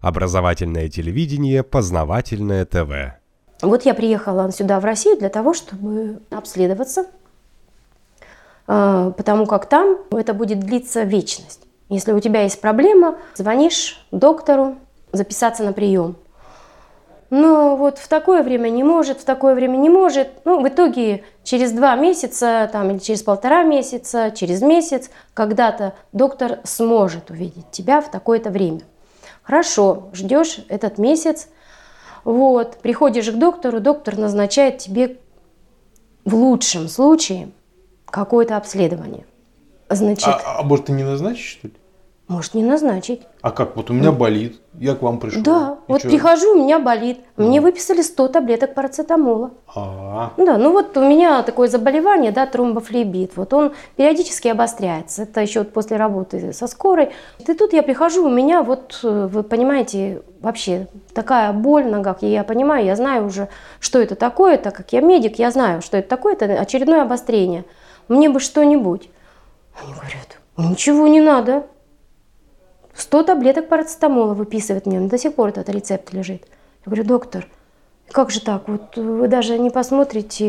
Образовательное телевидение, познавательное ТВ. Вот я приехала сюда, в Россию, для того, чтобы обследоваться, а, потому как там это будет длиться вечность. Если у тебя есть проблема, звонишь доктору, записаться на прием. Но вот в такое время не может, в такое время не может. Ну, в итоге через два месяца там, или через полтора месяца, через месяц когда-то доктор сможет увидеть тебя в такое-то время. Хорошо, ждешь этот месяц, вот, приходишь к доктору, доктор назначает тебе в лучшем случае какое-то обследование. Значит, а, а может, ты не назначишь, что ли? Может не назначить. А как? Вот у меня болит, я к вам пришел. Да, вот что? прихожу, у меня болит. Мне выписали 100 таблеток парацетамола. А, Да, ну вот у меня такое заболевание, да, тромбофлебит. Вот он периодически обостряется. Это еще вот после работы со скорой. И тут я прихожу, у меня вот, э, вы понимаете, вообще такая боль в ногах. И я понимаю, я знаю уже, что это такое, так как я медик, я знаю, что это такое. Это очередное обострение. Мне бы что-нибудь. Они говорят, ничего не надо. 100 таблеток парацетамола выписывает мне, до сих пор этот рецепт лежит. Я говорю, доктор, как же так, вот вы даже не посмотрите,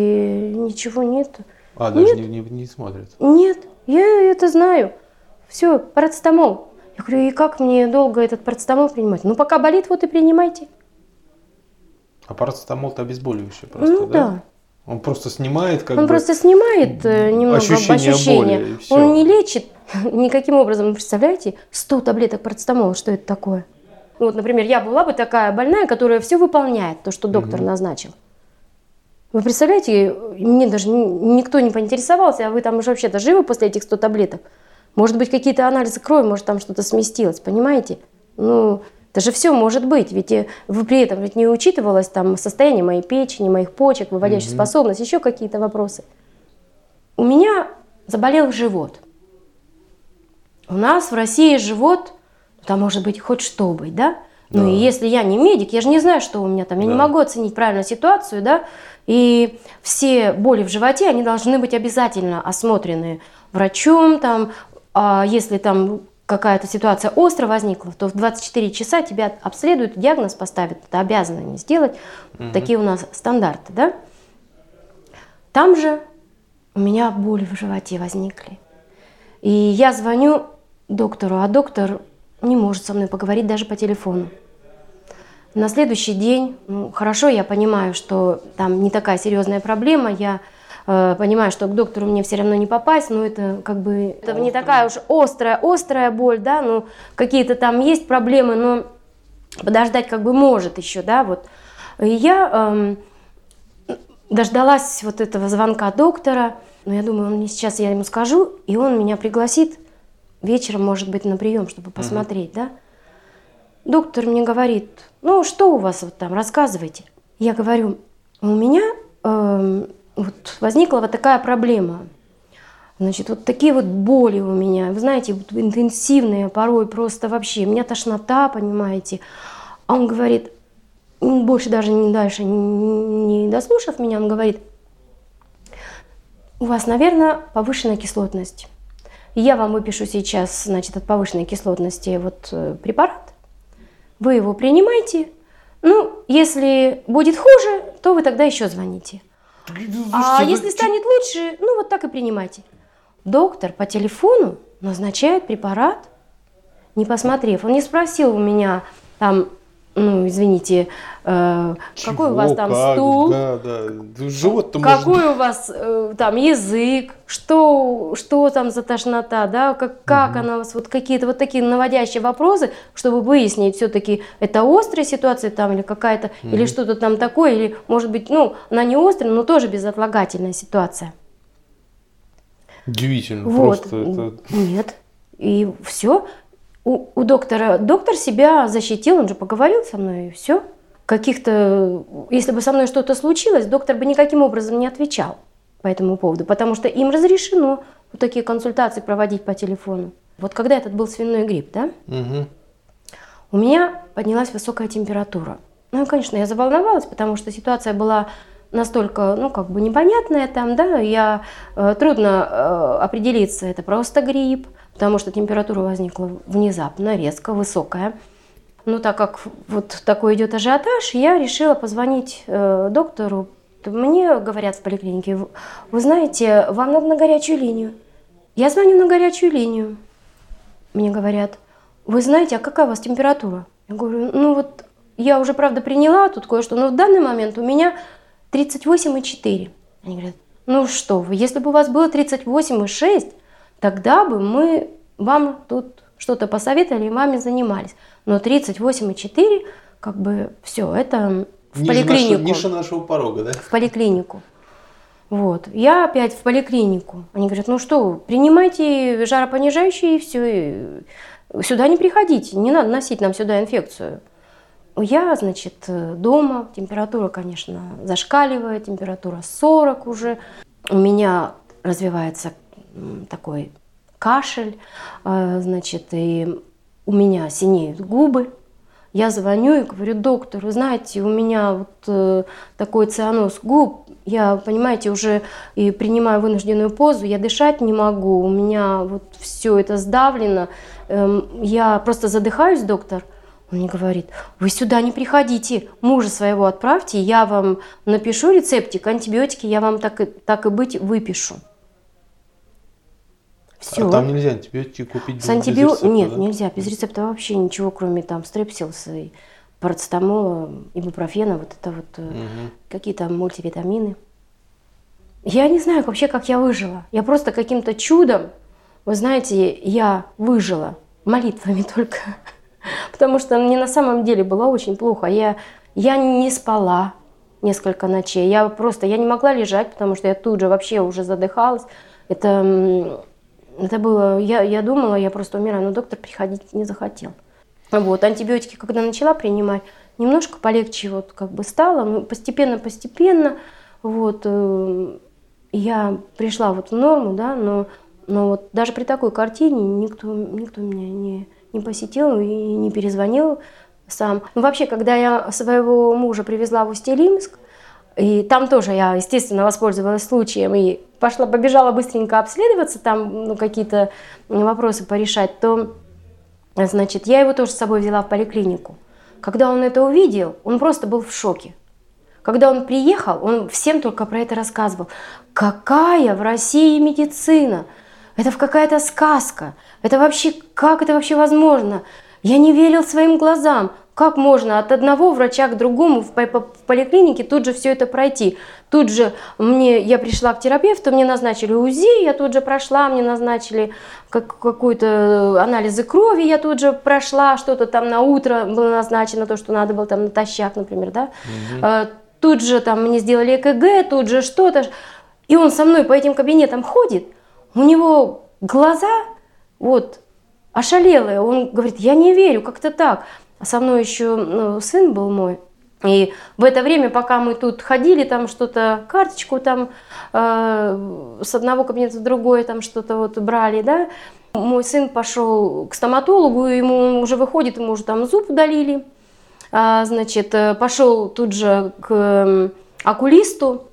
ничего нет. А, даже нет. Не, не, не смотрят? Нет, я это знаю. Все, парацетамол. Я говорю, и как мне долго этот парацетамол принимать? Ну, пока болит, вот и принимайте. А парацетамол-то обезболивающий просто, ну, да? да. Он просто снимает как Он бы просто снимает э, немного ощущение, ощущения. Боли, Он не лечит никаким образом. Представляете, 100 таблеток парацетамола, что это такое? Вот, например, я была бы такая больная, которая все выполняет, то, что доктор угу. назначил. Вы представляете, мне даже никто не поинтересовался, а вы там уже вообще-то живы после этих 100 таблеток? Может быть, какие-то анализы крови, может, там что-то сместилось, понимаете? Ну, это же все может быть, ведь э, при этом ведь не учитывалось там состояние моей печени, моих почек, выводящая mm-hmm. способность, еще какие-то вопросы. У меня заболел живот. У нас в России живот, там может быть хоть что быть, да? Ну да. и если я не медик, я же не знаю, что у меня там, я да. не могу оценить правильно ситуацию, да? И все боли в животе, они должны быть обязательно осмотрены врачом, там, а если там какая-то ситуация остро возникла, то в 24 часа тебя обследуют, диагноз поставят, это обязаны они сделать. Угу. Такие у нас стандарты, да? Там же у меня боли в животе возникли. И я звоню доктору, а доктор не может со мной поговорить даже по телефону. На следующий день, ну, хорошо, я понимаю, что там не такая серьезная проблема, я понимаю, что к доктору мне все равно не попасть, но это как бы это не такая уж острая, острая боль, да, ну какие-то там есть проблемы, но подождать как бы может еще, да, вот. И я эм, дождалась вот этого звонка доктора, но я думаю, он мне сейчас, я ему скажу, и он меня пригласит вечером, может быть, на прием, чтобы посмотреть, uh-huh. да. Доктор мне говорит, ну что у вас вот там, рассказывайте. Я говорю, у меня э, вот возникла вот такая проблема. Значит, вот такие вот боли у меня, вы знаете, вот интенсивные порой просто вообще, у меня тошнота, понимаете. А он говорит, больше даже не дальше, не дослушав меня, он говорит, у вас, наверное, повышенная кислотность. Я вам выпишу сейчас, значит, от повышенной кислотности вот э, препарат. Вы его принимайте. Ну, если будет хуже, то вы тогда еще звоните. А если станет лучше, ну вот так и принимайте. Доктор по телефону назначает препарат, не посмотрев. Он не спросил у меня там ну, извините, э, какой у вас там как? стул, да, да. живот какой может... у вас э, там язык, что, что там за тошнота, да, как, как угу. она у вас, вот какие-то вот такие наводящие вопросы, чтобы выяснить, все-таки это острая ситуация там или какая-то, угу. или что-то там такое, или может быть, ну, она не острая, но тоже безотлагательная ситуация. Удивительно, вот. просто это... Нет, и все у, у доктора, доктор себя защитил, он же поговорил со мной, и все. Каких-то, если бы со мной что-то случилось, доктор бы никаким образом не отвечал по этому поводу, потому что им разрешено вот такие консультации проводить по телефону. Вот когда этот был свиной грипп, да, угу. у меня поднялась высокая температура. Ну, конечно, я заволновалась, потому что ситуация была настолько, ну, как бы непонятная там, да, я э, трудно э, определиться, это просто грипп, потому что температура возникла внезапно, резко, высокая. ну, так как вот такой идет ажиотаж, я решила позвонить э, доктору. Мне говорят в поликлинике, вы знаете, вам надо на горячую линию. Я звоню на горячую линию. Мне говорят, вы знаете, а какая у вас температура? Я говорю, ну вот я уже, правда, приняла тут кое-что, но в данный момент у меня 38,4. Они говорят, ну что вы, если бы у вас было 38,6, тогда бы мы вам тут что-то посоветовали и вами занимались. Но 38,4, как бы все, это в ниже поликлинику. Ниже нашего порога, да? В поликлинику. Вот. Я опять в поликлинику. Они говорят, ну что, принимайте жаропонижающие и все. И сюда не приходите, не надо носить нам сюда инфекцию. Я, значит, дома, температура, конечно, зашкаливает, температура 40 уже. У меня развивается такой кашель, а, значит, и у меня синеют губы. Я звоню и говорю, доктор, вы знаете, у меня вот э, такой цианоз губ, я, понимаете, уже и принимаю вынужденную позу, я дышать не могу, у меня вот все это сдавлено, эм, я просто задыхаюсь, доктор. Он мне говорит, вы сюда не приходите, мужа своего отправьте, я вам напишу рецептик, антибиотики я вам так и, так и быть выпишу. Все. А там нельзя антибиотики купить С антибио... без рецепта? Нет, да? нельзя. Без рецепта вообще ничего, кроме там стрепсилса и парацетамола, ибупрофена, вот это вот угу. какие-то мультивитамины. Я не знаю вообще, как я выжила. Я просто каким-то чудом, вы знаете, я выжила молитвами только. Потому что мне на самом деле было очень плохо. Я, я не спала несколько ночей. Я просто, я не могла лежать, потому что я тут же вообще уже задыхалась. Это это было, я, я думала, я просто умираю, но доктор приходить не захотел. Вот, антибиотики, когда начала принимать, немножко полегче вот как бы стало, постепенно-постепенно, вот, э, я пришла вот в норму, да, но, но вот даже при такой картине никто, никто меня не, не посетил и не перезвонил сам. Ну, вообще, когда я своего мужа привезла в Усть-Илимск, и там тоже я, естественно, воспользовалась случаем и пошла, побежала быстренько обследоваться, там ну, какие-то вопросы порешать, то, значит, я его тоже с собой взяла в поликлинику. Когда он это увидел, он просто был в шоке. Когда он приехал, он всем только про это рассказывал. Какая в России медицина? Это какая-то сказка. Это вообще, как это вообще возможно? Я не верил своим глазам. Как можно от одного врача к другому в, поликлинике тут же все это пройти? Тут же мне, я пришла к терапевту, мне назначили УЗИ, я тут же прошла, мне назначили как, какой-то анализы крови, я тут же прошла, что-то там на утро было назначено, то, что надо было там натощак, например, да. Угу. Тут же там мне сделали ЭКГ, тут же что-то. И он со мной по этим кабинетам ходит, у него глаза вот ошалелые, он говорит, я не верю, как-то так. Со мной еще ну, сын был мой. И в это время, пока мы тут ходили, там что-то, карточку там э, с одного кабинета в другой, там что-то вот брали, да, мой сын пошел к стоматологу, ему уже выходит, ему уже там зуб удалили, а, значит, э, пошел тут же к окулисту,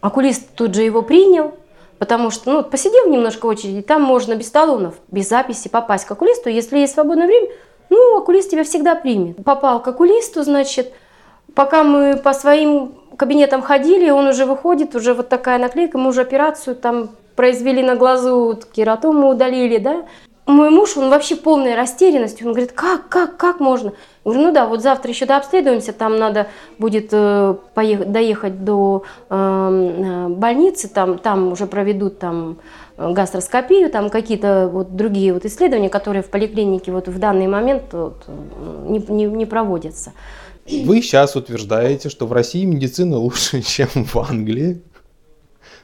окулист тут же его принял, потому что, ну, посидел немножко в очереди, там можно без талонов, без записи попасть к окулисту, если есть свободное время, ну, окулист тебя всегда примет. Попал к окулисту, значит, пока мы по своим кабинетам ходили, он уже выходит, уже вот такая наклейка, мы уже операцию там произвели на глазу, кератому удалили, да. Мой муж, он вообще полная растерянность, он говорит, как, как, как можно? Я говорю, ну да, вот завтра еще дообследуемся, там надо будет э, поехать, доехать до э, больницы, там, там уже проведут там гастроскопию, там какие-то вот другие вот исследования, которые в поликлинике вот в данный момент вот, не, не, не проводятся. Вы сейчас утверждаете, что в России медицина лучше, чем в Англии,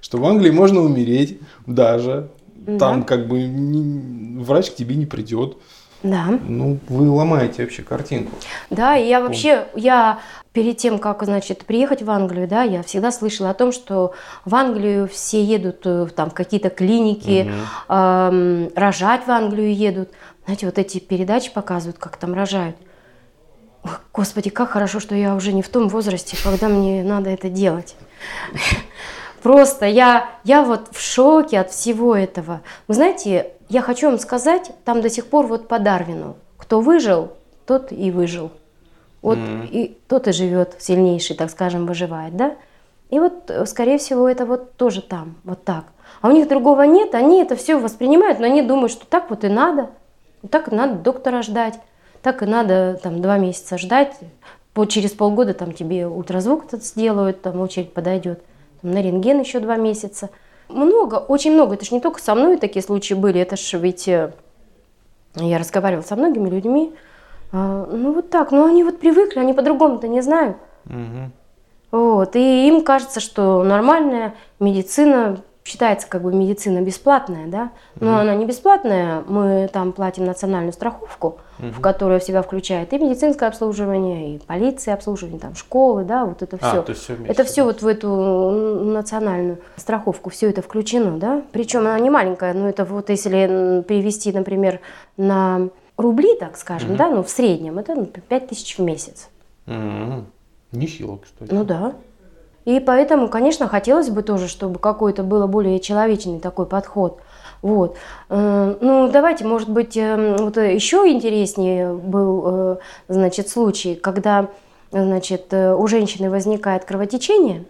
что в Англии можно умереть даже, да. там как бы не, врач к тебе не придет. Да. Ну, вы ломаете вообще картинку. Да, и я вообще, я перед тем, как, значит, приехать в Англию, да, я всегда слышала о том, что в Англию все едут э, там в какие-то клиники, угу. э, рожать в Англию едут. Знаете, вот эти передачи показывают, как там рожают. Господи, как хорошо, что я уже не в том возрасте, когда мне надо это делать. Просто я, я вот в шоке от всего этого. Вы знаете, я хочу вам сказать, там до сих пор вот по Дарвину, кто выжил, тот и выжил. Вот mm-hmm. и тот и живет, сильнейший, так скажем, выживает, да? И вот, э, скорее всего, это вот тоже там, вот так. А у них другого нет, они это все воспринимают, но они думают, что так вот и надо. Так и надо доктора ждать, так и надо там два месяца ждать. Вот через полгода там тебе ультразвук этот сделают, там очередь подойдет. На рентген еще два месяца. Много, очень много. Это же не только со мной такие случаи были, это же ведь э, я разговаривала со многими людьми, а, ну вот так, ну они вот привыкли, они по-другому-то не знают. Угу. Вот, и им кажется, что нормальная медицина считается как бы медицина бесплатная, да, но угу. она не бесплатная, мы там платим национальную страховку, угу. в которую в себя включает и медицинское обслуживание, и полиция обслуживание, там школы, да, вот это все. А, то все вместе, это все да. вот в эту национальную страховку, все это включено, да, причем она не маленькая, но это вот если перевести, например, на рубли, так скажем, угу. да, ну в среднем, это ну, 5 тысяч в месяц. Угу. Нехило, кстати. Ну да. И поэтому, конечно, хотелось бы тоже, чтобы какой-то был более человечный такой подход. Вот. Э, ну, давайте, может быть, э, вот еще интереснее был, э, значит, случай, когда, значит, у женщины возникает кровотечение,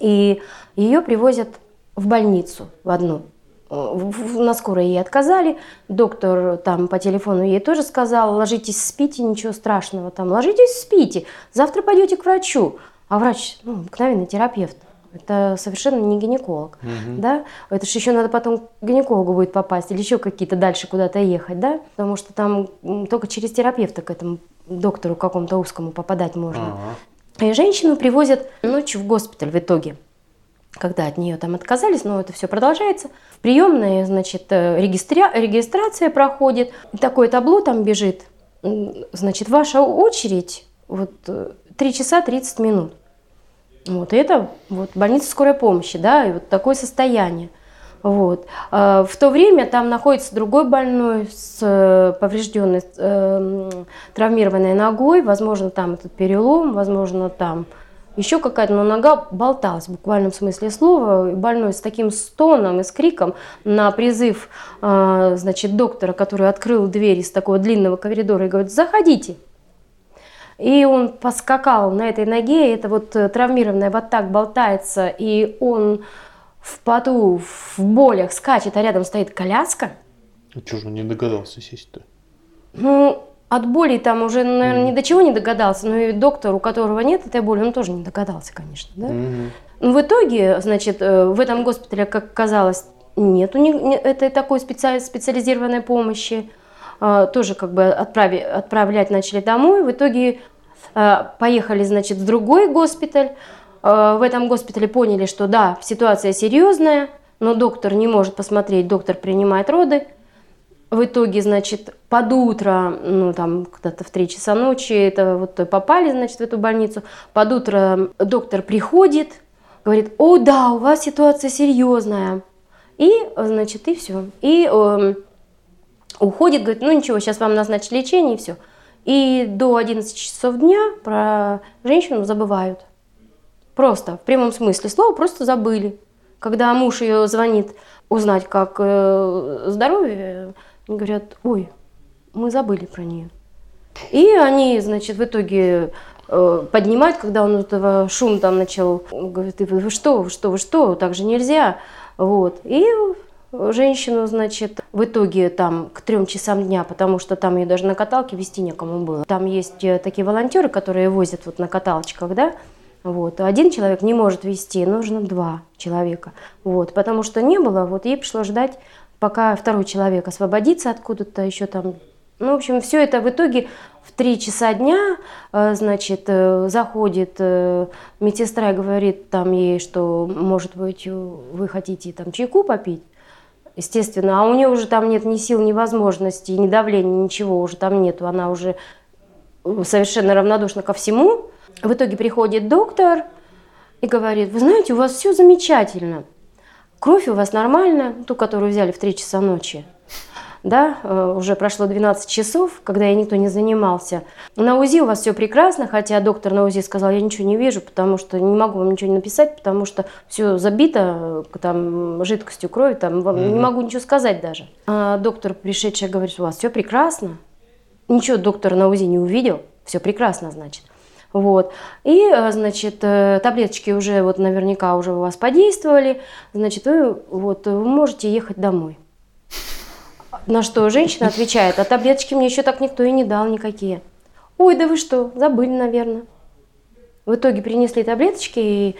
и ее привозят в больницу в одну. На скорой ей отказали, доктор там по телефону ей тоже сказал, ложитесь, спите, ничего страшного, там, ложитесь, спите, завтра пойдете к врачу. А врач, ну, обыкновенный терапевт, это совершенно не гинеколог, угу. да? Это же еще надо потом к гинекологу будет попасть или еще какие-то дальше куда-то ехать, да? Потому что там только через терапевта к этому доктору какому-то узкому попадать можно. Ага. И женщину привозят ночью в госпиталь в итоге. Когда от нее там отказались, но это все продолжается. В приемной, значит, э, регистра... регистрация проходит. Такое табло там бежит. Значит, ваша очередь вот 3 э, часа 30 минут. Вот, и это вот больница скорой помощи, да, и вот такое состояние. Вот. А, в то время там находится другой больной с э, поврежденной, э, травмированной ногой, возможно, там этот перелом, возможно, там еще какая-то, но нога болталась в буквальном смысле слова, и больной с таким стоном и с криком на призыв, э, значит, доктора, который открыл дверь из такого длинного коридора и говорит, заходите. И он поскакал на этой ноге, это вот э, травмированная вот так болтается, и он в поту, в болях скачет, а рядом стоит коляска. А что же он не догадался сесть-то? Ну, от боли там уже, наверное, mm. ни до чего не догадался, но и доктор, у которого нет этой боли, он тоже не догадался, конечно. Да? Mm-hmm. Но в итоге, значит, э, в этом госпитале, как казалось, нет этой такой специализированной помощи. А, тоже как бы отправи, отправлять начали домой. В итоге а, поехали, значит, в другой госпиталь. А, в этом госпитале поняли, что да, ситуация серьезная, но доктор не может посмотреть, доктор принимает роды. В итоге, значит, под утро, ну там когда-то в 3 часа ночи, это вот попали, значит, в эту больницу. Под утро доктор приходит, говорит, о да, у вас ситуация серьезная. И, значит, и все. И э, уходит, говорит, ну ничего, сейчас вам назначат лечение и все. И до 11 часов дня про женщину забывают. Просто, в прямом смысле слова, просто забыли. Когда муж ее звонит узнать, как э, здоровье, говорят, ой, мы забыли про нее. И они, значит, в итоге э, поднимают, когда он этого шум там начал, говорит, вы что, вы что, вы что, так же нельзя. Вот. И женщину, значит, в итоге там к трем часам дня, потому что там ее даже на каталке вести некому было. Там есть э, такие волонтеры, которые возят вот на каталочках, да, вот. Один человек не может вести, нужно два человека. Вот. Потому что не было, вот ей пришлось ждать, пока второй человек освободится откуда-то еще там. Ну, в общем, все это в итоге в три часа дня, э, значит, э, заходит медсестра и говорит там ей, что, может быть, вы хотите там чайку попить естественно. А у нее уже там нет ни сил, ни возможностей, ни давления, ничего уже там нету. Она уже совершенно равнодушна ко всему. В итоге приходит доктор и говорит, вы знаете, у вас все замечательно. Кровь у вас нормальная, ту, которую взяли в 3 часа ночи да, э, уже прошло 12 часов, когда я никто не занимался. На УЗИ у вас все прекрасно, хотя доктор на УЗИ сказал, я ничего не вижу, потому что не могу вам ничего написать, потому что все забито э, там жидкостью крови, там вам mm-hmm. не могу ничего сказать даже. А доктор, пришедший, говорит, у вас все прекрасно. Ничего доктор на УЗИ не увидел, все прекрасно, значит. Вот. И, э, значит, таблеточки уже вот наверняка уже у вас подействовали, значит, вы, вот, вы можете ехать домой. На что женщина отвечает, а таблеточки мне еще так никто и не дал никакие. Ой, да вы что, забыли, наверное. В итоге принесли таблеточки, и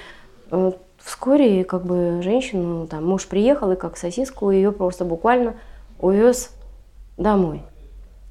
э, вскоре как бы женщину, там муж приехал и как сосиску ее просто буквально увез домой.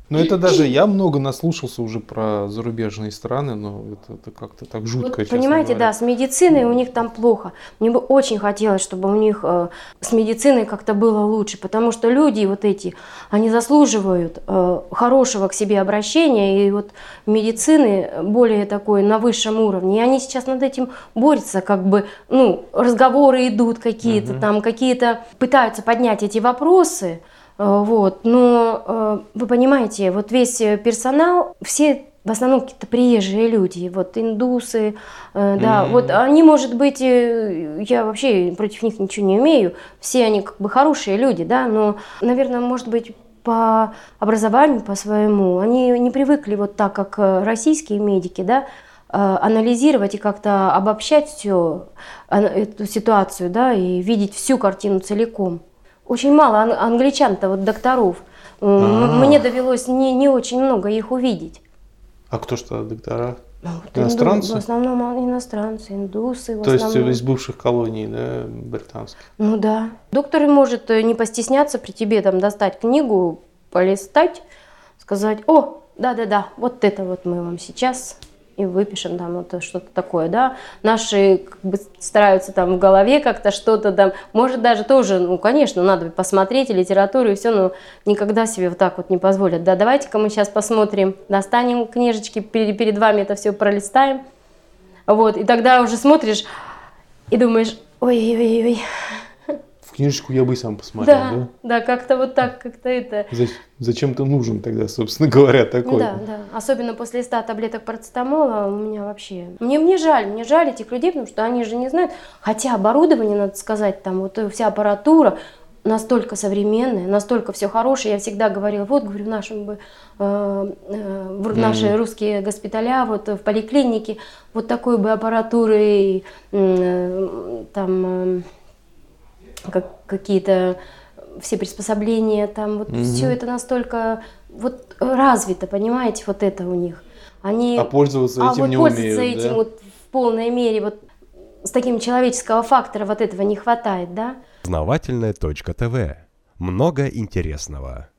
Ну, это даже я много наслушался уже про зарубежные страны, но это, это как-то так жутко. Вот, понимаете, говоря. да, с медициной у них там плохо. Мне бы очень хотелось, чтобы у них э, с медициной как-то было лучше, потому что люди вот эти, они заслуживают э, хорошего к себе обращения, и вот медицины более такой на высшем уровне. И они сейчас над этим борются, как бы, ну, разговоры идут какие-то угу. там, какие-то пытаются поднять эти вопросы. Э, вот. Но э, вы понимаете, вот весь персонал, все в основном какие-то приезжие люди, вот индусы, э, да, mm-hmm. вот они, может быть, я вообще против них ничего не имею, все они как бы хорошие люди, да, но, наверное, может быть, по образованию, по своему, они не привыкли вот так, как российские медики, да, анализировать и как-то обобщать всю эту ситуацию, да, и видеть всю картину целиком. Очень мало англичан-то, вот докторов. А-а-а. Мне довелось не, не очень много их увидеть. А кто что, доктора? Ну, вот иностранцы? в основном иностранцы, индусы. То основном. есть из бывших колоний, да, британских? Ну да. Доктор может э, не постесняться при тебе там достать книгу, полистать, сказать, о, да-да-да, вот это вот мы вам сейчас и выпишем там вот что-то такое, да. Наши как бы стараются там в голове как-то что-то там, может даже тоже, ну, конечно, надо посмотреть и литературу и все, но никогда себе вот так вот не позволят. Да, давайте-ка мы сейчас посмотрим, достанем книжечки, перед, перед вами это все пролистаем, вот, и тогда уже смотришь и думаешь, ой-ой-ой, книжечку я бы сам посмотрел, да? Да, да как-то вот так, как-то это... Зачем ты нужен тогда, собственно говоря, такой? Да, да. Особенно после 100 таблеток парацетамола у меня вообще... Мне, мне жаль, мне жаль этих людей, потому что они же не знают. Хотя оборудование, надо сказать, там вот вся аппаратура, настолько современная, настолько все хорошее. Я всегда говорила, вот, говорю, в нашем бы, э, э, в наши mm-hmm. русские госпиталя, вот в поликлинике, вот такой бы аппаратуры, э, там... Э, как, какие-то все приспособления, там вот угу. все это настолько вот развито, понимаете, вот это у них. Они, а пользоваться а этим вот не пользоваться умеют, этим да? вот в полной мере, вот с таким человеческого фактора вот этого не хватает, да? Познавательная точка ТВ. Много интересного.